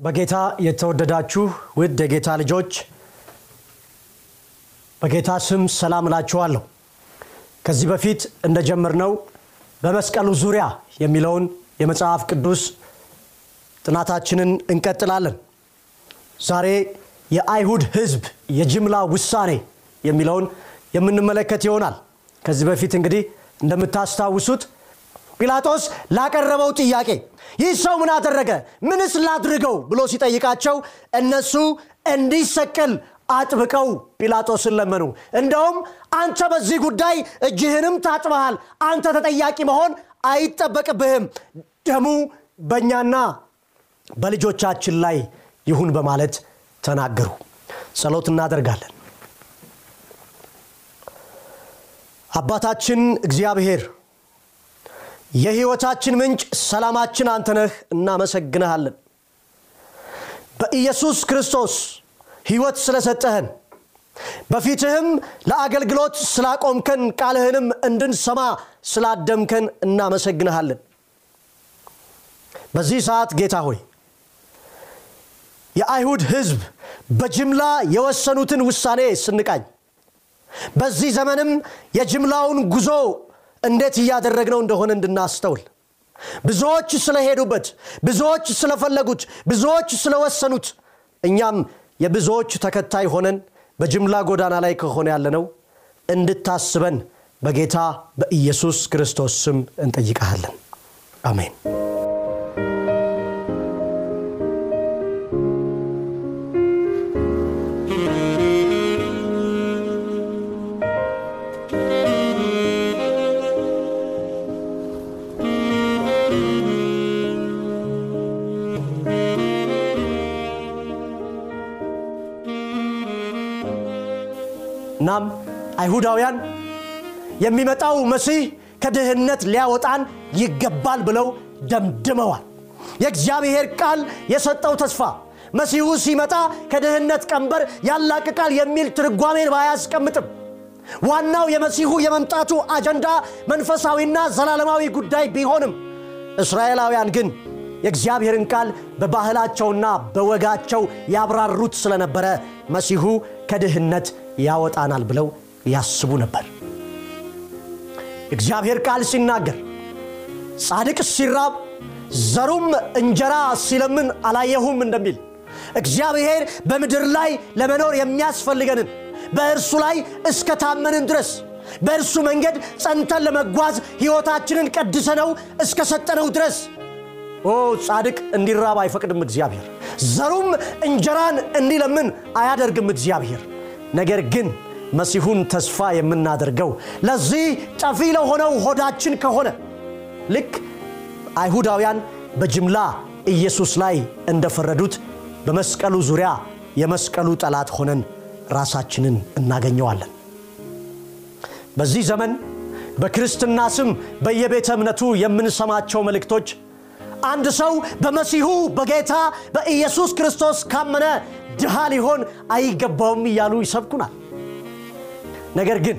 በጌታ የተወደዳችሁ ውድ የጌታ ልጆች በጌታ ስም ሰላም እላችኋለሁ። ከዚህ በፊት እንደጀመርነው በመስቀሉ ዙሪያ የሚለውን የመጽሐፍ ቅዱስ ጥናታችንን እንቀጥላለን። ዛሬ የአይሁድ ሕዝብ የጅምላ ውሳኔ የሚለውን የምንመለከት ይሆናል። ከዚህ በፊት እንግዲህ እንደምታስታውሱት ጲላጦስ ላቀረበው ጥያቄ ይህ ሰው ምን አደረገ? ምንስ ላድርገው ብሎ ሲጠይቃቸው እነሱ እንዲሰቀል አጥብቀው ጲላጦስን ለመኑ። እንደውም አንተ በዚህ ጉዳይ እጅህንም ታጥበሃል፣ አንተ ተጠያቂ መሆን አይጠበቅብህም፣ ደሙ በእኛና በልጆቻችን ላይ ይሁን በማለት ተናገሩ። ጸሎት እናደርጋለን። አባታችን እግዚአብሔር የህይወታችን ምንጭ ሰላማችን አንተ ነህ። እናመሰግንሃለን። በኢየሱስ ክርስቶስ ህይወት ስለሰጠህን በፊትህም ለአገልግሎት ስላቆምከን ቃልህንም እንድንሰማ ስላደምከን እናመሰግንሃለን። በዚህ ሰዓት ጌታ ሆይ የአይሁድ ህዝብ በጅምላ የወሰኑትን ውሳኔ ስንቃኝ በዚህ ዘመንም የጅምላውን ጉዞ እንዴት እያደረግነው እንደሆነ እንድናስተውል ብዙዎች ስለሄዱበት፣ ብዙዎች ስለፈለጉት፣ ብዙዎች ስለወሰኑት እኛም የብዙዎች ተከታይ ሆነን በጅምላ ጎዳና ላይ ከሆነ ያለነው እንድታስበን በጌታ በኢየሱስ ክርስቶስ ስም እንጠይቀሃለን። አሜን። እናም አይሁዳውያን የሚመጣው መሲህ ከድህነት ሊያወጣን ይገባል ብለው ደምድመዋል። የእግዚአብሔር ቃል የሰጠው ተስፋ መሲሁ ሲመጣ ከድህነት ቀንበር ያላቅቃል የሚል ትርጓሜን ባያስቀምጥም ዋናው የመሲሁ የመምጣቱ አጀንዳ መንፈሳዊና ዘላለማዊ ጉዳይ ቢሆንም እስራኤላውያን ግን የእግዚአብሔርን ቃል በባህላቸውና በወጋቸው ያብራሩት ስለነበረ መሲሁ ከድህነት ያወጣናል ብለው ያስቡ ነበር። እግዚአብሔር ቃል ሲናገር ጻድቅ ሲራብ ዘሩም እንጀራ ሲለምን አላየሁም እንደሚል እግዚአብሔር በምድር ላይ ለመኖር የሚያስፈልገንን በእርሱ ላይ እስከ ታመንን ድረስ በእርሱ መንገድ ጸንተን ለመጓዝ ሕይወታችንን ቀድሰነው እስከ ሰጠነው ድረስ ኦ ጻድቅ እንዲራብ አይፈቅድም እግዚአብሔር። ዘሩም እንጀራን እንዲለምን አያደርግም እግዚአብሔር። ነገር ግን መሲሁን ተስፋ የምናደርገው ለዚህ ጠፊ ለሆነው ሆዳችን ከሆነ ልክ አይሁዳውያን በጅምላ ኢየሱስ ላይ እንደፈረዱት በመስቀሉ ዙሪያ የመስቀሉ ጠላት ሆነን ራሳችንን እናገኘዋለን። በዚህ ዘመን በክርስትና ስም በየቤተ እምነቱ የምንሰማቸው መልእክቶች አንድ ሰው በመሲሁ በጌታ በኢየሱስ ክርስቶስ ካመነ ድሃ ሊሆን አይገባውም እያሉ ይሰብኩናል። ነገር ግን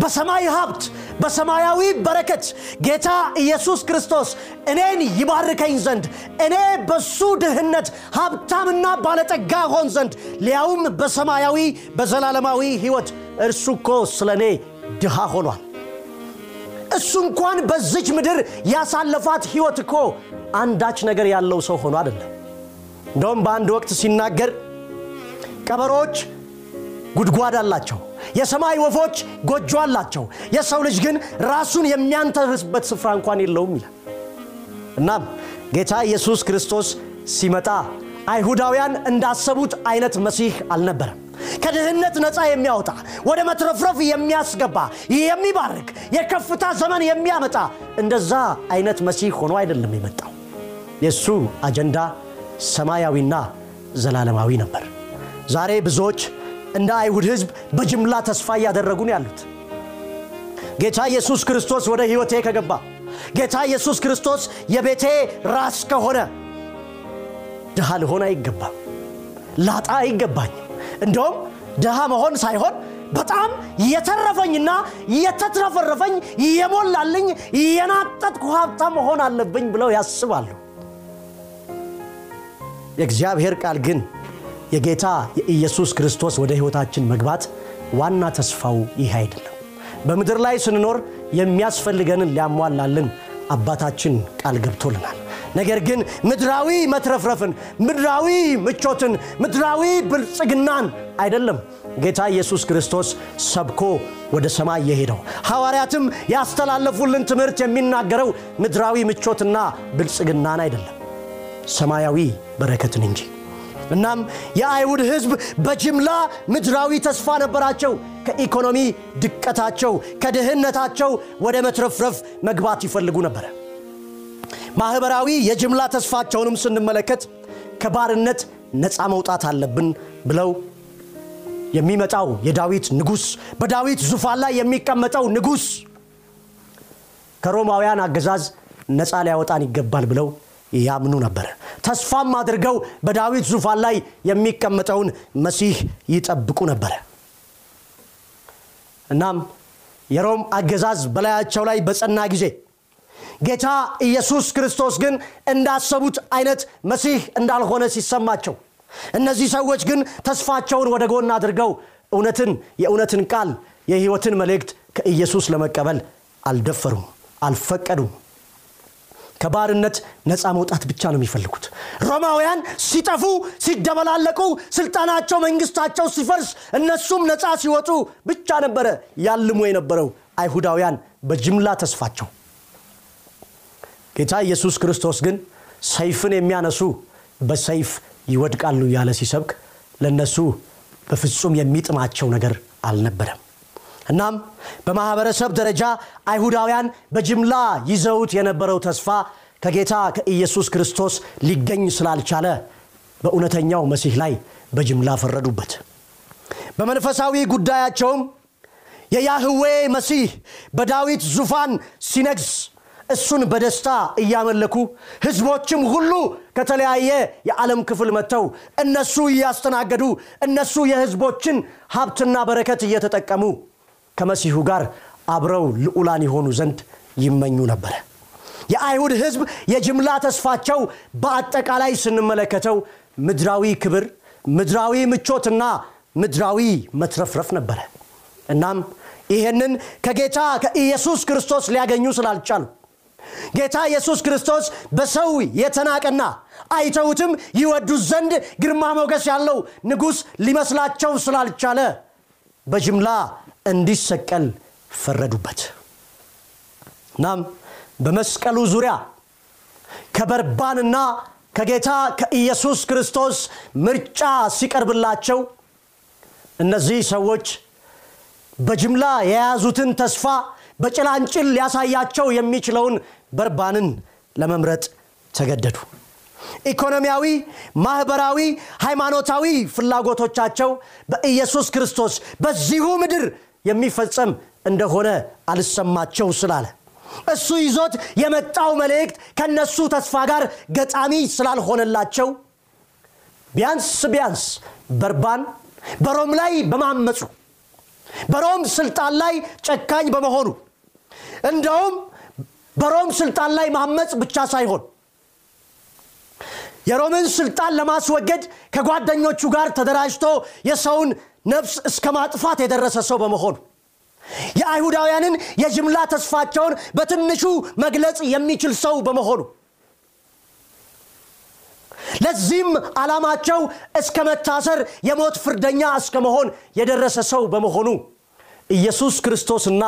በሰማይ ሀብት በሰማያዊ በረከት ጌታ ኢየሱስ ክርስቶስ እኔን ይባርከኝ ዘንድ እኔ በሱ ድህነት ሀብታምና ባለጠጋ ሆን ዘንድ ሊያውም በሰማያዊ በዘላለማዊ ሕይወት እርሱ እኮ ስለ እኔ ድሃ ሆኗል። እሱ እንኳን በዚች ምድር ያሳለፋት ሕይወት እኮ አንዳች ነገር ያለው ሰው ሆኖ አይደለም። እንደውም በአንድ ወቅት ሲናገር ቀበሮች ጉድጓድ አላቸው፣ የሰማይ ወፎች ጎጆ አላቸው፣ የሰው ልጅ ግን ራሱን የሚያንተርስበት ስፍራ እንኳን የለውም ይላል። እናም ጌታ ኢየሱስ ክርስቶስ ሲመጣ አይሁዳውያን እንዳሰቡት አይነት መሲህ አልነበረም ከድህነት ነፃ የሚያወጣ ወደ መትረፍረፍ የሚያስገባ የሚባርክ የከፍታ ዘመን የሚያመጣ እንደዛ አይነት መሲህ ሆኖ አይደለም የመጣው የእሱ አጀንዳ ሰማያዊና ዘላለማዊ ነበር። ዛሬ ብዙዎች እንደ አይሁድ ህዝብ በጅምላ ተስፋ እያደረጉ ነው ያሉት። ጌታ ኢየሱስ ክርስቶስ ወደ ሕይወቴ ከገባ ጌታ ኢየሱስ ክርስቶስ የቤቴ ራስ ከሆነ ድሃ ልሆን አይገባም ላጣ አይገባኝም እንደውም ድሃ መሆን ሳይሆን በጣም የተረፈኝና የተትረፈረፈኝ የሞላልኝ የናጠጥኩ ሀብታም መሆን አለብኝ ብለው ያስባሉ የእግዚአብሔር ቃል ግን የጌታ የኢየሱስ ክርስቶስ ወደ ሕይወታችን መግባት ዋና ተስፋው ይህ አይደለም። በምድር ላይ ስንኖር የሚያስፈልገንን ሊያሟላልን አባታችን ቃል ገብቶልናል። ነገር ግን ምድራዊ መትረፍረፍን ምድራዊ ምቾትን ምድራዊ ብልጽግናን አይደለም ጌታ ኢየሱስ ክርስቶስ ሰብኮ ወደ ሰማይ የሄደው። ሐዋርያትም ያስተላለፉልን ትምህርት የሚናገረው ምድራዊ ምቾትና ብልጽግናን አይደለም ሰማያዊ በረከትን እንጂ። እናም የአይሁድ ህዝብ በጅምላ ምድራዊ ተስፋ ነበራቸው። ከኢኮኖሚ ድቀታቸው ከድህነታቸው ወደ መትረፍረፍ መግባት ይፈልጉ ነበረ። ማኅበራዊ የጅምላ ተስፋቸውንም ስንመለከት ከባርነት ነፃ መውጣት አለብን ብለው የሚመጣው የዳዊት ንጉሥ በዳዊት ዙፋን ላይ የሚቀመጠው ንጉሥ ከሮማውያን አገዛዝ ነፃ ሊያወጣን ይገባል ብለው ያምኑ ነበር። ተስፋም አድርገው በዳዊት ዙፋን ላይ የሚቀመጠውን መሲህ ይጠብቁ ነበረ እናም የሮም አገዛዝ በላያቸው ላይ በጸና ጊዜ ጌታ ኢየሱስ ክርስቶስ ግን እንዳሰቡት አይነት መሲህ እንዳልሆነ ሲሰማቸው እነዚህ ሰዎች ግን ተስፋቸውን ወደ ጎን አድርገው እውነትን የእውነትን ቃል የህይወትን መልእክት ከኢየሱስ ለመቀበል አልደፈሩም አልፈቀዱም ከባርነት ነፃ መውጣት ብቻ ነው የሚፈልጉት። ሮማውያን ሲጠፉ ሲደበላለቁ ስልጣናቸው መንግስታቸው ሲፈርስ እነሱም ነፃ ሲወጡ ብቻ ነበረ ያልሙ የነበረው አይሁዳውያን በጅምላ ተስፋቸው። ጌታ ኢየሱስ ክርስቶስ ግን ሰይፍን የሚያነሱ በሰይፍ ይወድቃሉ እያለ ሲሰብክ ለእነሱ በፍጹም የሚጥማቸው ነገር አልነበረም እናም በማኅበረሰብ ደረጃ አይሁዳውያን በጅምላ ይዘውት የነበረው ተስፋ ከጌታ ከኢየሱስ ክርስቶስ ሊገኝ ስላልቻለ በእውነተኛው መሲህ ላይ በጅምላ ፈረዱበት። በመንፈሳዊ ጉዳያቸውም የያህዌ መሲህ በዳዊት ዙፋን ሲነግስ እሱን በደስታ እያመለኩ ህዝቦችም ሁሉ ከተለያየ የዓለም ክፍል መጥተው እነሱ እያስተናገዱ እነሱ የህዝቦችን ሀብትና በረከት እየተጠቀሙ ከመሲሁ ጋር አብረው ልዑላን የሆኑ ዘንድ ይመኙ ነበረ። የአይሁድ ህዝብ የጅምላ ተስፋቸው በአጠቃላይ ስንመለከተው ምድራዊ ክብር ምድራዊ ምቾትና ምድራዊ መትረፍረፍ ነበረ። እናም ይህንን ከጌታ ከኢየሱስ ክርስቶስ ሊያገኙ ስላልቻሉ ጌታ ኢየሱስ ክርስቶስ በሰው የተናቀና አይተውትም ይወዱት ዘንድ ግርማ ሞገስ ያለው ንጉሥ ሊመስላቸው ስላልቻለ በጅምላ እንዲሰቀል ፈረዱበት። እናም በመስቀሉ ዙሪያ ከበርባንና ከጌታ ከኢየሱስ ክርስቶስ ምርጫ ሲቀርብላቸው እነዚህ ሰዎች በጅምላ የያዙትን ተስፋ በጭላንጭል ሊያሳያቸው የሚችለውን በርባንን ለመምረጥ ተገደዱ። ኢኮኖሚያዊ ማኅበራዊ ሃይማኖታዊ ፍላጎቶቻቸው በኢየሱስ ክርስቶስ በዚሁ ምድር የሚፈጸም እንደሆነ አልሰማቸው ስላለ እሱ ይዞት የመጣው መልእክት ከነሱ ተስፋ ጋር ገጣሚ ስላልሆነላቸው ቢያንስ ቢያንስ በርባን በሮም ላይ በማመፁ በሮም ስልጣን ላይ ጨካኝ በመሆኑ እንደውም በሮም ስልጣን ላይ ማመፅ ብቻ ሳይሆን የሮምን ስልጣን ለማስወገድ ከጓደኞቹ ጋር ተደራጅቶ የሰውን ነፍስ እስከ ማጥፋት የደረሰ ሰው በመሆኑ የአይሁዳውያንን የጅምላ ተስፋቸውን በትንሹ መግለጽ የሚችል ሰው በመሆኑ ለዚህም ዓላማቸው እስከ መታሰር የሞት ፍርደኛ እስከ መሆን የደረሰ ሰው በመሆኑ ኢየሱስ ክርስቶስና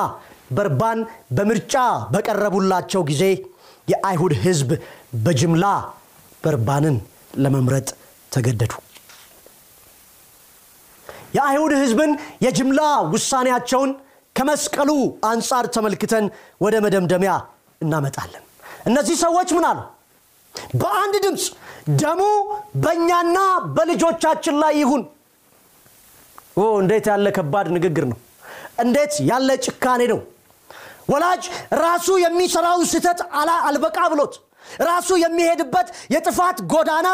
በርባን በምርጫ በቀረቡላቸው ጊዜ የአይሁድ ህዝብ በጅምላ በርባንን ለመምረጥ ተገደዱ የአይሁድ ህዝብን የጅምላ ውሳኔያቸውን ከመስቀሉ አንጻር ተመልክተን ወደ መደምደሚያ እናመጣለን። እነዚህ ሰዎች ምን አሉ? በአንድ ድምፅ ደሙ በእኛና በልጆቻችን ላይ ይሁን። እንዴት ያለ ከባድ ንግግር ነው! እንዴት ያለ ጭካኔ ነው! ወላጅ ራሱ የሚሰራው ስህተት አልበቃ ብሎት ራሱ የሚሄድበት የጥፋት ጎዳና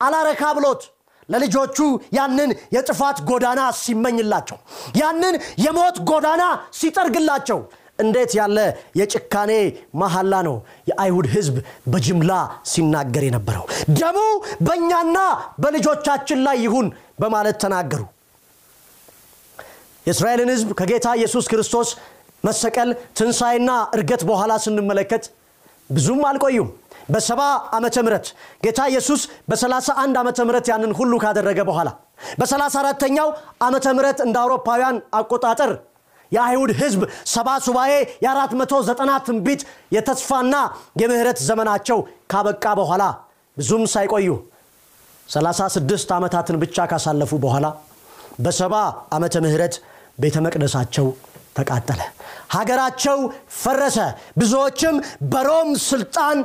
አላረካ ብሎት ለልጆቹ ያንን የጥፋት ጎዳና ሲመኝላቸው ያንን የሞት ጎዳና ሲጠርግላቸው እንዴት ያለ የጭካኔ መሐላ ነው የአይሁድ ህዝብ በጅምላ ሲናገር የነበረው! ደሙ በእኛና በልጆቻችን ላይ ይሁን በማለት ተናገሩ። የእስራኤልን ህዝብ ከጌታ ኢየሱስ ክርስቶስ መሰቀል ትንሣኤና እርገት በኋላ ስንመለከት ብዙም አልቆዩም በሰባ ዓመተ ምህረት ጌታ ኢየሱስ በ31 ዓመተ ምህረት ያንን ሁሉ ካደረገ በኋላ በ34ተኛው ዓመተ ምህረት እንደ አውሮፓውያን አቆጣጠር የአይሁድ ህዝብ ሰባ ሱባኤ የ490 ትንቢት የተስፋና የምህረት ዘመናቸው ካበቃ በኋላ ብዙም ሳይቆዩ 36 ዓመታትን ብቻ ካሳለፉ በኋላ በሰባ ዓመተ ምህረት ቤተ መቅደሳቸው ተቃጠለ። ሀገራቸው ፈረሰ። ብዙዎችም በሮም ስልጣን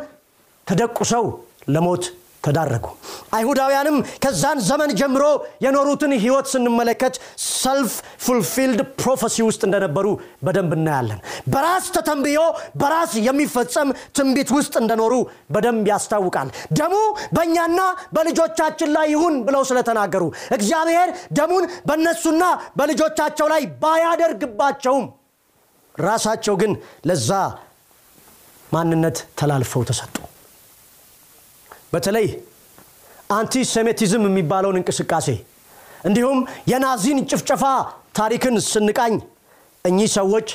ተደቁሰው ለሞት ተዳረጉ። አይሁዳውያንም ከዛን ዘመን ጀምሮ የኖሩትን ህይወት ስንመለከት self fulfilled prophecy ውስጥ እንደነበሩ በደንብ እናያለን። በራስ ተተንብዮ በራስ የሚፈጸም ትንቢት ውስጥ እንደኖሩ በደንብ ያስታውቃል። ደሙ በእኛና በልጆቻችን ላይ ይሁን ብለው ስለተናገሩ እግዚአብሔር ደሙን በእነሱና በልጆቻቸው ላይ ባያደርግባቸውም ራሳቸው ግን ለዛ ማንነት ተላልፈው ተሰጡ በተለይ አንቲሴሜቲዝም የሚባለውን እንቅስቃሴ እንዲሁም የናዚን ጭፍጨፋ ታሪክን ስንቃኝ እኚህ ሰዎች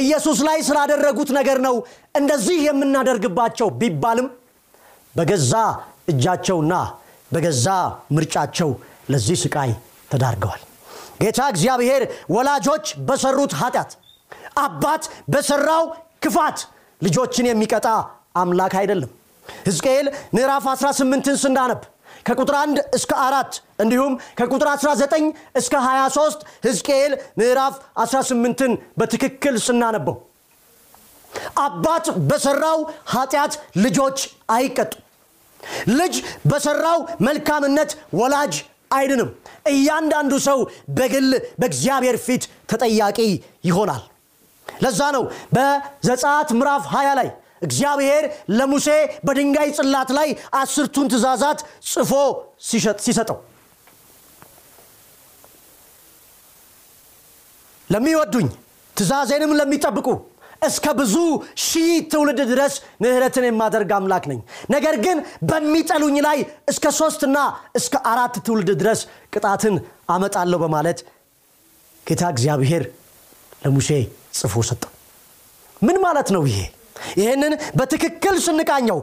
ኢየሱስ ላይ ስላደረጉት ነገር ነው እንደዚህ የምናደርግባቸው ቢባልም በገዛ እጃቸውና በገዛ ምርጫቸው ለዚህ ስቃይ ተዳርገዋል። ጌታ እግዚአብሔር ወላጆች በሰሩት ኃጢአት አባት በሰራው ክፋት ልጆችን የሚቀጣ አምላክ አይደለም ሕዝቅኤል ምዕራፍ 18ን ስናነብ ከቁጥር 1 እስከ 4 እንዲሁም ከቁጥር 19 እስከ 23 ሕዝቅኤል ምዕራፍ 18ን በትክክል ስናነበው አባት በሰራው ኃጢአት ልጆች አይቀጡ ልጅ በሰራው መልካምነት ወላጅ አይድንም። እያንዳንዱ ሰው በግል በእግዚአብሔር ፊት ተጠያቂ ይሆናል። ለዛ ነው በዘጻት ምዕራፍ 20 ላይ እግዚአብሔር ለሙሴ በድንጋይ ጽላት ላይ አስርቱን ትእዛዛት ጽፎ ሲሰጠው። ለሚወዱኝ ትእዛዜንም ለሚጠብቁ እስከ ብዙ ሺህ ትውልድ ድረስ ምህረትን የማደርግ አምላክ ነኝ። ነገር ግን በሚጠሉኝ ላይ እስከ ሶስትና እስከ አራት ትውልድ ድረስ ቅጣትን አመጣለሁ በማለት ጌታ እግዚአብሔር ለሙሴ ጽፎ ሰጠው። ምን ማለት ነው ይሄ ይህንን በትክክል ስንቃኘው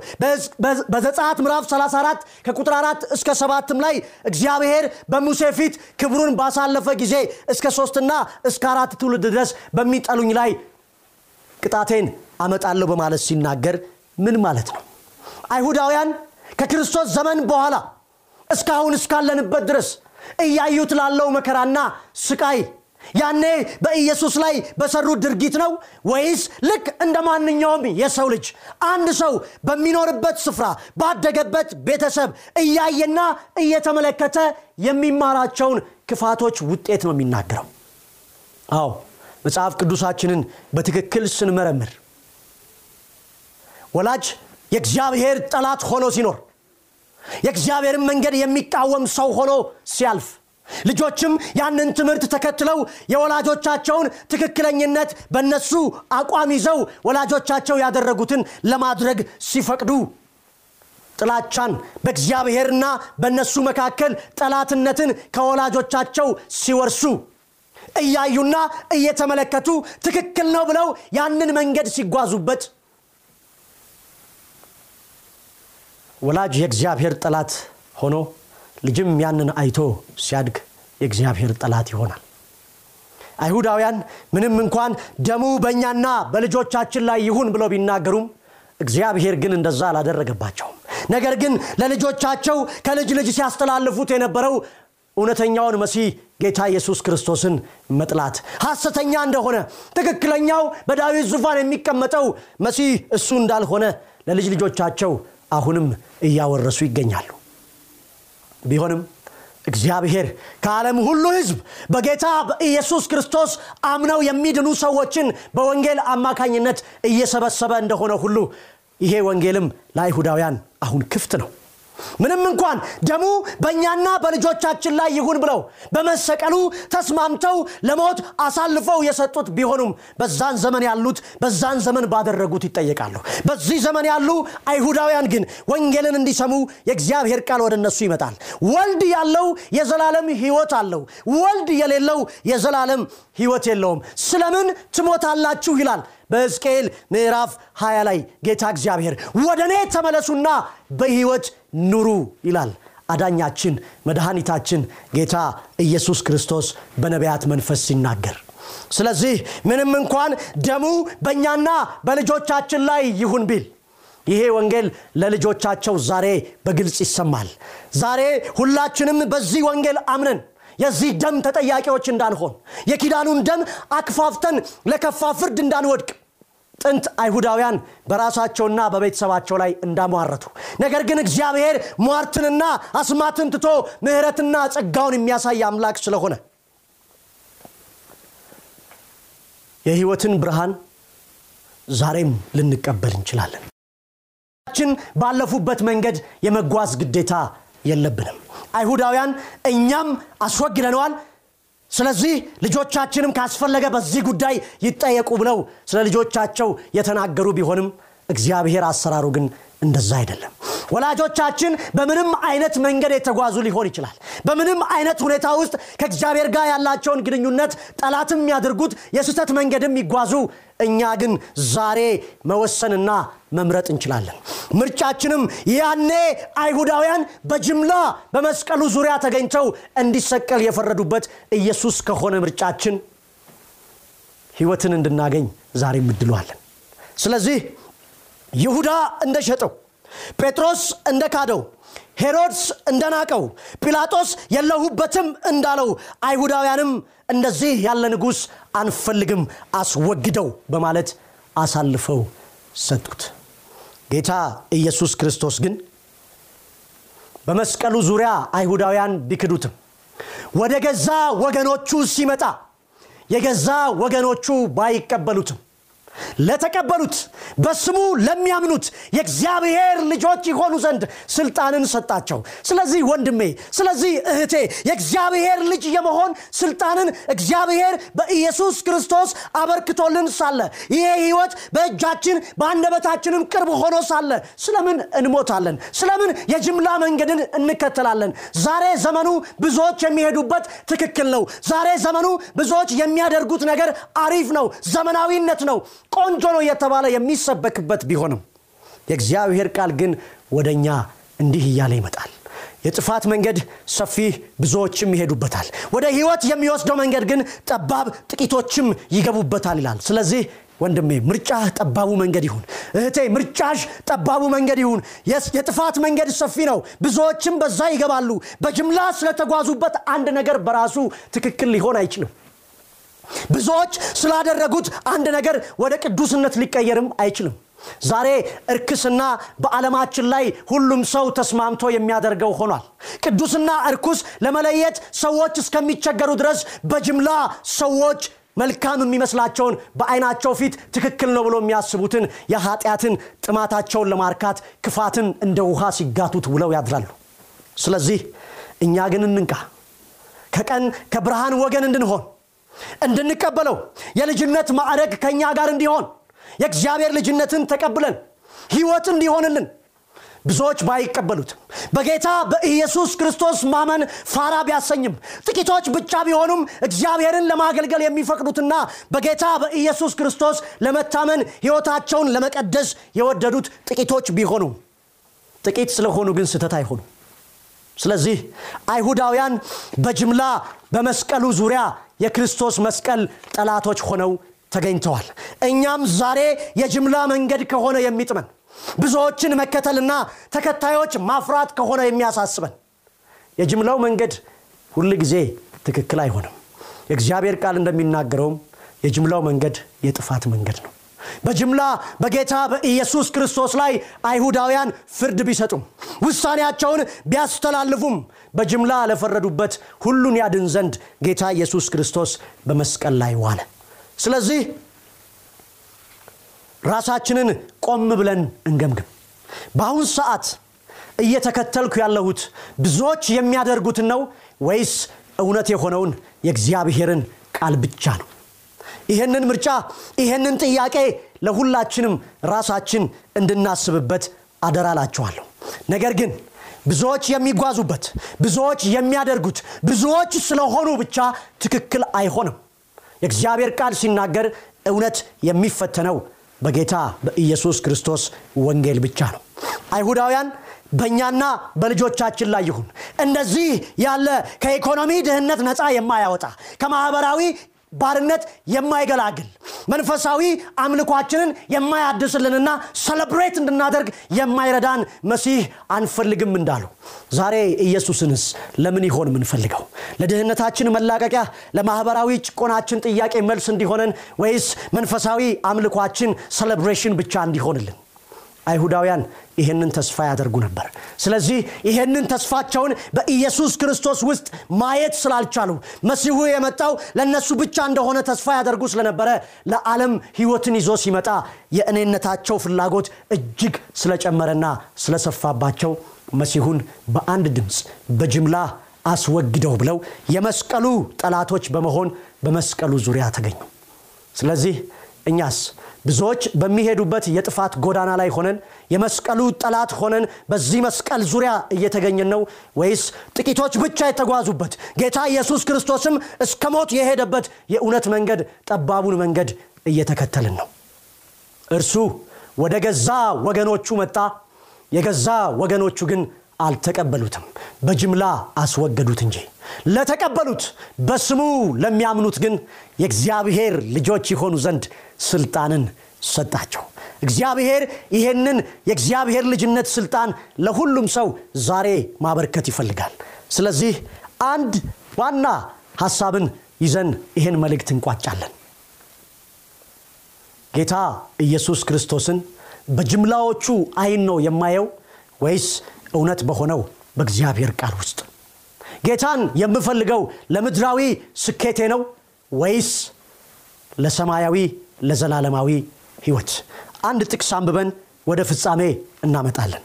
በዘጻት ምዕራፍ 34 ከቁጥር 4 እስከ ሰባትም ላይ እግዚአብሔር በሙሴ ፊት ክብሩን ባሳለፈ ጊዜ እስከ ሶስትና እስከ አራት ትውልድ ድረስ በሚጠሉኝ ላይ ቅጣቴን አመጣለሁ በማለት ሲናገር ምን ማለት ነው? አይሁዳውያን ከክርስቶስ ዘመን በኋላ እስካሁን እስካለንበት ድረስ እያዩት ላለው መከራና ስቃይ ያኔ በኢየሱስ ላይ በሰሩት ድርጊት ነው ወይስ ልክ እንደ ማንኛውም የሰው ልጅ አንድ ሰው በሚኖርበት ስፍራ ባደገበት ቤተሰብ እያየና እየተመለከተ የሚማራቸውን ክፋቶች ውጤት ነው የሚናገረው? አዎ መጽሐፍ ቅዱሳችንን በትክክል ስንመረምር ወላጅ የእግዚአብሔር ጠላት ሆኖ ሲኖር የእግዚአብሔርን መንገድ የሚቃወም ሰው ሆኖ ሲያልፍ ልጆችም ያንን ትምህርት ተከትለው የወላጆቻቸውን ትክክለኝነት በነሱ አቋም ይዘው ወላጆቻቸው ያደረጉትን ለማድረግ ሲፈቅዱ ጥላቻን በእግዚአብሔርና በእነሱ መካከል ጠላትነትን ከወላጆቻቸው ሲወርሱ እያዩና እየተመለከቱ ትክክል ነው ብለው ያንን መንገድ ሲጓዙበት ወላጅ የእግዚአብሔር ጠላት ሆኖ ልጅም ያንን አይቶ ሲያድግ የእግዚአብሔር ጠላት ይሆናል። አይሁዳውያን ምንም እንኳን ደሙ በእኛና በልጆቻችን ላይ ይሁን ብለው ቢናገሩም እግዚአብሔር ግን እንደዛ አላደረገባቸውም። ነገር ግን ለልጆቻቸው ከልጅ ልጅ ሲያስተላልፉት የነበረው እውነተኛውን መሲህ ጌታ ኢየሱስ ክርስቶስን መጥላት ሐሰተኛ እንደሆነ ትክክለኛው በዳዊት ዙፋን የሚቀመጠው መሲህ እሱ እንዳልሆነ ለልጅ ልጆቻቸው አሁንም እያወረሱ ይገኛሉ ቢሆንም እግዚአብሔር ከዓለም ሁሉ ህዝብ በጌታ በኢየሱስ ክርስቶስ አምነው የሚድኑ ሰዎችን በወንጌል አማካኝነት እየሰበሰበ እንደሆነ ሁሉ ይሄ ወንጌልም ለአይሁዳውያን አሁን ክፍት ነው ምንም እንኳን ደሙ በእኛና በልጆቻችን ላይ ይሁን ብለው በመሰቀሉ ተስማምተው ለሞት አሳልፈው የሰጡት ቢሆኑም በዛን ዘመን ያሉት በዛን ዘመን ባደረጉት ይጠየቃሉ። በዚህ ዘመን ያሉ አይሁዳውያን ግን ወንጌልን እንዲሰሙ የእግዚአብሔር ቃል ወደ እነሱ ይመጣል። ወልድ ያለው የዘላለም ህይወት አለው። ወልድ የሌለው የዘላለም ህይወት የለውም። ስለምን ትሞታላችሁ? ይላል በሕዝቅኤል ምዕራፍ 20 ላይ ጌታ እግዚአብሔር ወደ እኔ ተመለሱና በህይወት ኑሩ ይላል። አዳኛችን መድኃኒታችን ጌታ ኢየሱስ ክርስቶስ በነቢያት መንፈስ ሲናገር ስለዚህ ምንም እንኳን ደሙ በእኛና በልጆቻችን ላይ ይሁን ቢል ይሄ ወንጌል ለልጆቻቸው ዛሬ በግልጽ ይሰማል። ዛሬ ሁላችንም በዚህ ወንጌል አምነን የዚህ ደም ተጠያቂዎች እንዳንሆን የኪዳኑን ደም አክፋፍተን ለከፋ ፍርድ እንዳንወድቅ ጥንት አይሁዳውያን በራሳቸውና በቤተሰባቸው ላይ እንዳሟረቱ። ነገር ግን እግዚአብሔር ሟርትንና አስማትን ትቶ ምህረትና ጸጋውን የሚያሳይ አምላክ ስለሆነ የህይወትን ብርሃን ዛሬም ልንቀበል እንችላለን። ችን ባለፉበት መንገድ የመጓዝ ግዴታ የለብንም አይሁዳውያን እኛም አስወግደነዋል። ስለዚህ ልጆቻችንም ካስፈለገ በዚህ ጉዳይ ይጠየቁ ብለው ስለ ልጆቻቸው የተናገሩ ቢሆንም እግዚአብሔር አሰራሩ ግን እንደዛ አይደለም። ወላጆቻችን በምንም አይነት መንገድ የተጓዙ ሊሆን ይችላል በምንም አይነት ሁኔታ ውስጥ ከእግዚአብሔር ጋር ያላቸውን ግንኙነት ጠላትም የሚያደርጉት የስህተት መንገድም ይጓዙ እኛ ግን ዛሬ መወሰንና መምረጥ እንችላለን። ምርጫችንም ያኔ አይሁዳውያን በጅምላ በመስቀሉ ዙሪያ ተገኝተው እንዲሰቀል የፈረዱበት ኢየሱስ ከሆነ ምርጫችን ህይወትን እንድናገኝ ዛሬ ምድሏለን ስለዚህ ይሁዳ እንደሸጠው ጴጥሮስ እንደካደው ሄሮድስ እንደናቀው ጲላጦስ የለሁበትም እንዳለው አይሁዳውያንም እንደዚህ ያለ ንጉሥ አንፈልግም አስወግደው በማለት አሳልፈው ሰጡት። ጌታ ኢየሱስ ክርስቶስ ግን በመስቀሉ ዙሪያ አይሁዳውያን ቢክዱትም ወደ ገዛ ወገኖቹ ሲመጣ የገዛ ወገኖቹ ባይቀበሉትም ለተቀበሉት በስሙ ለሚያምኑት የእግዚአብሔር ልጆች ይሆኑ ዘንድ ስልጣንን ሰጣቸው። ስለዚህ ወንድሜ ስለዚህ እህቴ የእግዚአብሔር ልጅ የመሆን ስልጣንን እግዚአብሔር በኢየሱስ ክርስቶስ አበርክቶልን ሳለ ይሄ ህይወት በእጃችን በአንደበታችንም ቅርብ ሆኖ ሳለ ስለምን እንሞታለን? ስለምን የጅምላ መንገድን እንከተላለን? ዛሬ ዘመኑ ብዙዎች የሚሄዱበት ትክክል ነው። ዛሬ ዘመኑ ብዙዎች የሚያደርጉት ነገር አሪፍ ነው። ዘመናዊነት ነው ቆንጆ ነው የተባለ የሚሰበክበት ቢሆንም የእግዚአብሔር ቃል ግን ወደ እኛ እንዲህ እያለ ይመጣል። የጥፋት መንገድ ሰፊ ብዙዎችም ይሄዱበታል። ወደ ህይወት የሚወስደው መንገድ ግን ጠባብ ጥቂቶችም ይገቡበታል ይላል። ስለዚህ ወንድሜ ምርጫህ ጠባቡ መንገድ ይሁን። እህቴ ምርጫሽ ጠባቡ መንገድ ይሁን። የጥፋት መንገድ ሰፊ ነው። ብዙዎችም በዛ ይገባሉ። በጅምላ ስለተጓዙበት አንድ ነገር በራሱ ትክክል ሊሆን አይችልም ብዙዎች ስላደረጉት አንድ ነገር ወደ ቅዱስነት ሊቀየርም አይችልም። ዛሬ እርክስና በዓለማችን ላይ ሁሉም ሰው ተስማምቶ የሚያደርገው ሆኗል። ቅዱስና እርኩስ ለመለየት ሰዎች እስከሚቸገሩ ድረስ በጅምላ ሰዎች መልካም የሚመስላቸውን በአይናቸው ፊት ትክክል ነው ብሎ የሚያስቡትን የኃጢአትን ጥማታቸውን ለማርካት ክፋትን እንደ ውሃ ሲጋቱት ውለው ያድራሉ። ስለዚህ እኛ ግን እንንቃ። ከቀን ከብርሃን ወገን እንድንሆን እንድንቀበለው የልጅነት ማዕረግ ከእኛ ጋር እንዲሆን የእግዚአብሔር ልጅነትን ተቀብለን ህይወት እንዲሆንልን ብዙዎች ባይቀበሉትም በጌታ በኢየሱስ ክርስቶስ ማመን ፋራ ቢያሰኝም ጥቂቶች ብቻ ቢሆኑም እግዚአብሔርን ለማገልገል የሚፈቅዱትና በጌታ በኢየሱስ ክርስቶስ ለመታመን ህይወታቸውን ለመቀደስ የወደዱት ጥቂቶች ቢሆኑም ጥቂት ስለሆኑ ግን ስህተት አይሆኑ ስለዚህ አይሁዳውያን በጅምላ በመስቀሉ ዙሪያ የክርስቶስ መስቀል ጠላቶች ሆነው ተገኝተዋል። እኛም ዛሬ የጅምላ መንገድ ከሆነ የሚጥመን ብዙዎችን መከተልና ተከታዮች ማፍራት ከሆነ የሚያሳስበን። የጅምላው መንገድ ሁል ጊዜ ትክክል አይሆንም። የእግዚአብሔር ቃል እንደሚናገረውም የጅምላው መንገድ የጥፋት መንገድ ነው በጅምላ በጌታ በኢየሱስ ክርስቶስ ላይ አይሁዳውያን ፍርድ ቢሰጡም ውሳኔያቸውን ቢያስተላልፉም በጅምላ ለፈረዱበት ሁሉን ያድን ዘንድ ጌታ ኢየሱስ ክርስቶስ በመስቀል ላይ ዋለ። ስለዚህ ራሳችንን ቆም ብለን እንገምግም። በአሁን ሰዓት እየተከተልኩ ያለሁት ብዙዎች የሚያደርጉትን ነው ወይስ እውነት የሆነውን የእግዚአብሔርን ቃል ብቻ ነው ይህንን ምርጫ ይህንን ጥያቄ ለሁላችንም ራሳችን እንድናስብበት አደራላችኋለሁ። ነገር ግን ብዙዎች የሚጓዙበት ብዙዎች የሚያደርጉት ብዙዎች ስለሆኑ ብቻ ትክክል አይሆንም። የእግዚአብሔር ቃል ሲናገር እውነት የሚፈተነው በጌታ በኢየሱስ ክርስቶስ ወንጌል ብቻ ነው። አይሁዳውያን በእኛና በልጆቻችን ላይ ይሁን። እንደዚህ ያለ ከኢኮኖሚ ድህነት ነፃ የማያወጣ ከማኅበራዊ ባርነት የማይገላግል መንፈሳዊ አምልኳችንን የማያድስልንና ሰለብሬት እንድናደርግ የማይረዳን መሲህ አንፈልግም እንዳሉ። ዛሬ ኢየሱስንስ ለምን ይሆን የምንፈልገው? ለድህነታችን መላቀቂያ ለማኅበራዊ ጭቆናችን ጥያቄ መልስ እንዲሆነን ወይስ መንፈሳዊ አምልኳችን ሰለብሬሽን ብቻ እንዲሆንልን? አይሁዳውያን ይህንን ተስፋ ያደርጉ ነበር። ስለዚህ ይህንን ተስፋቸውን በኢየሱስ ክርስቶስ ውስጥ ማየት ስላልቻሉ መሲሁ የመጣው ለእነሱ ብቻ እንደሆነ ተስፋ ያደርጉ ስለነበረ ለዓለም ህይወትን ይዞ ሲመጣ የእኔነታቸው ፍላጎት እጅግ ስለጨመረና ስለሰፋባቸው መሲሁን በአንድ ድምፅ በጅምላ አስወግደው ብለው የመስቀሉ ጠላቶች በመሆን በመስቀሉ ዙሪያ ተገኙ። ስለዚህ እኛስ ብዙዎች በሚሄዱበት የጥፋት ጎዳና ላይ ሆነን የመስቀሉ ጠላት ሆነን በዚህ መስቀል ዙሪያ እየተገኘን ነው ወይስ ጥቂቶች ብቻ የተጓዙበት ጌታ ኢየሱስ ክርስቶስም እስከ ሞት የሄደበት የእውነት መንገድ ጠባቡን መንገድ እየተከተልን ነው? እርሱ ወደ ገዛ ወገኖቹ መጣ የገዛ ወገኖቹ ግን አልተቀበሉትም። በጅምላ አስወገዱት እንጂ። ለተቀበሉት በስሙ ለሚያምኑት ግን የእግዚአብሔር ልጆች የሆኑ ዘንድ ስልጣንን ሰጣቸው። እግዚአብሔር ይሄንን የእግዚአብሔር ልጅነት ስልጣን ለሁሉም ሰው ዛሬ ማበርከት ይፈልጋል። ስለዚህ አንድ ዋና ሐሳብን ይዘን ይህን መልእክት እንቋጫለን። ጌታ ኢየሱስ ክርስቶስን በጅምላዎቹ አይን ነው የማየው ወይስ እውነት በሆነው በእግዚአብሔር ቃል ውስጥ ጌታን የምፈልገው ለምድራዊ ስኬቴ ነው ወይስ ለሰማያዊ ለዘላለማዊ ህይወት? አንድ ጥቅስ አንብበን ወደ ፍጻሜ እናመጣለን።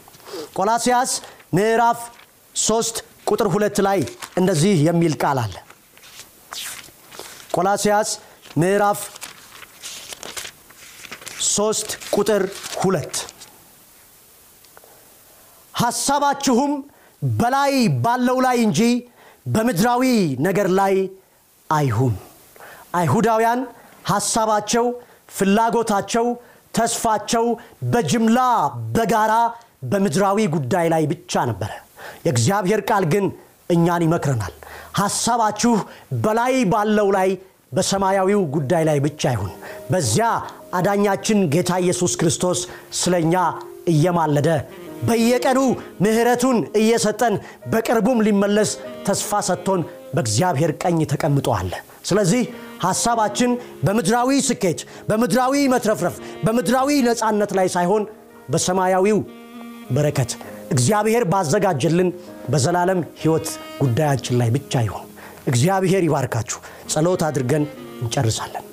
ቆላሲያስ ምዕራፍ 3 ቁጥር ሁለት ላይ እንደዚህ የሚል ቃል አለ። ቆላሲያስ ምዕራፍ 3 ቁጥር ሁለት ሐሳባችሁም በላይ ባለው ላይ እንጂ በምድራዊ ነገር ላይ አይሁን። አይሁዳውያን ሐሳባቸው ፍላጎታቸው ተስፋቸው በጅምላ በጋራ በምድራዊ ጉዳይ ላይ ብቻ ነበረ። የእግዚአብሔር ቃል ግን እኛን ይመክረናል። ሐሳባችሁ በላይ ባለው ላይ በሰማያዊው ጉዳይ ላይ ብቻ ይሁን በዚያ አዳኛችን ጌታ ኢየሱስ ክርስቶስ ስለ እኛ እየማለደ በየቀኑ ምህረቱን እየሰጠን በቅርቡም ሊመለስ ተስፋ ሰጥቶን በእግዚአብሔር ቀኝ ተቀምጦ አለ ስለዚህ ሐሳባችን በምድራዊ ስኬት በምድራዊ መትረፍረፍ በምድራዊ ነፃነት ላይ ሳይሆን በሰማያዊው በረከት እግዚአብሔር ባዘጋጀልን በዘላለም ህይወት ጉዳያችን ላይ ብቻ ይሁን። እግዚአብሔር ይባርካችሁ። ጸሎት አድርገን እንጨርሳለን።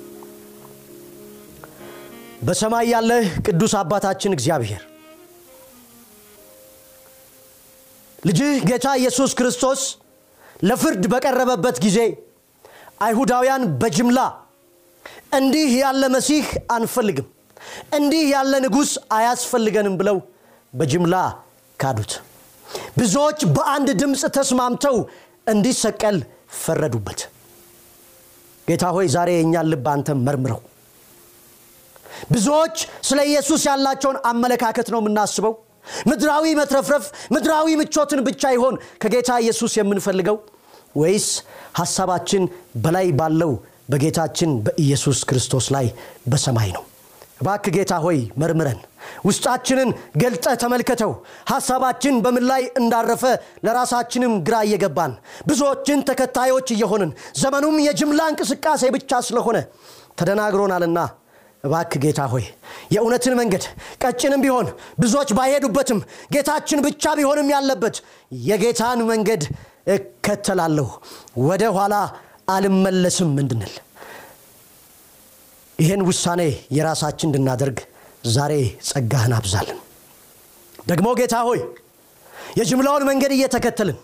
በሰማይ ያለህ ቅዱስ አባታችን እግዚአብሔር ልጅህ ጌታ ኢየሱስ ክርስቶስ ለፍርድ በቀረበበት ጊዜ አይሁዳውያን በጅምላ እንዲህ ያለ መሲህ አንፈልግም እንዲህ ያለ ንጉሥ አያስፈልገንም ብለው በጅምላ ካዱት። ብዙዎች በአንድ ድምፅ ተስማምተው እንዲሰቀል ፈረዱበት። ጌታ ሆይ ዛሬ የእኛን ልብ አንተ መርምረው። ብዙዎች ስለ ኢየሱስ ያላቸውን አመለካከት ነው የምናስበው ምድራዊ መትረፍረፍ ምድራዊ ምቾትን ብቻ ይሆን ከጌታ ኢየሱስ የምንፈልገው? ወይስ ሐሳባችን በላይ ባለው በጌታችን በኢየሱስ ክርስቶስ ላይ በሰማይ ነው? እባክ ጌታ ሆይ መርምረን ውስጣችንን ገልጠ ተመልከተው። ሐሳባችን በምን ላይ እንዳረፈ ለራሳችንም ግራ እየገባን ብዙዎችን ተከታዮች እየሆንን ዘመኑም የጅምላ እንቅስቃሴ ብቻ ስለሆነ ተደናግሮናልና እባክ ጌታ ሆይ የእውነትን መንገድ ቀጭንም ቢሆን ብዙዎች ባይሄዱበትም ጌታችን ብቻ ቢሆንም ያለበት የጌታን መንገድ እከተላለሁ። ወደ ኋላ አልመለስም እንድንል ይህን ውሳኔ የራሳችን እንድናደርግ ዛሬ ጸጋህን አብዛልን። ደግሞ ጌታ ሆይ የጅምላውን መንገድ እየተከተልን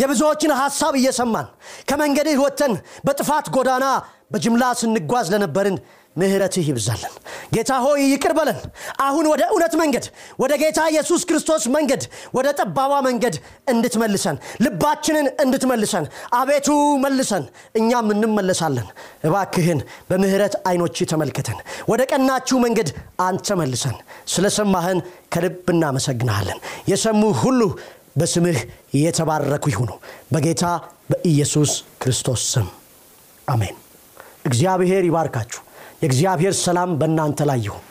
የብዙዎችን ሐሳብ እየሰማን ከመንገድህ ወጥተን በጥፋት ጎዳና በጅምላ ስንጓዝ ለነበርን ምህረትህ ይብዛልን። ጌታ ሆይ ይቅር በለን። አሁን ወደ እውነት መንገድ ወደ ጌታ ኢየሱስ ክርስቶስ መንገድ ወደ ጠባባ መንገድ እንድትመልሰን ልባችንን እንድትመልሰን አቤቱ መልሰን እኛም እንመለሳለን። እባክህን በምህረት አይኖች ተመልከተን። ወደ ቀናችሁ መንገድ አንተ መልሰን። ስለሰማህን ከልብ እናመሰግንሃለን የሰሙ ሁሉ በስምህ የተባረኩ ይሁኑ። በጌታ በኢየሱስ ክርስቶስ ስም አሜን። እግዚአብሔር ይባርካችሁ የእግዚአብሔር ሰላም በእናንተ ላይ ይሁን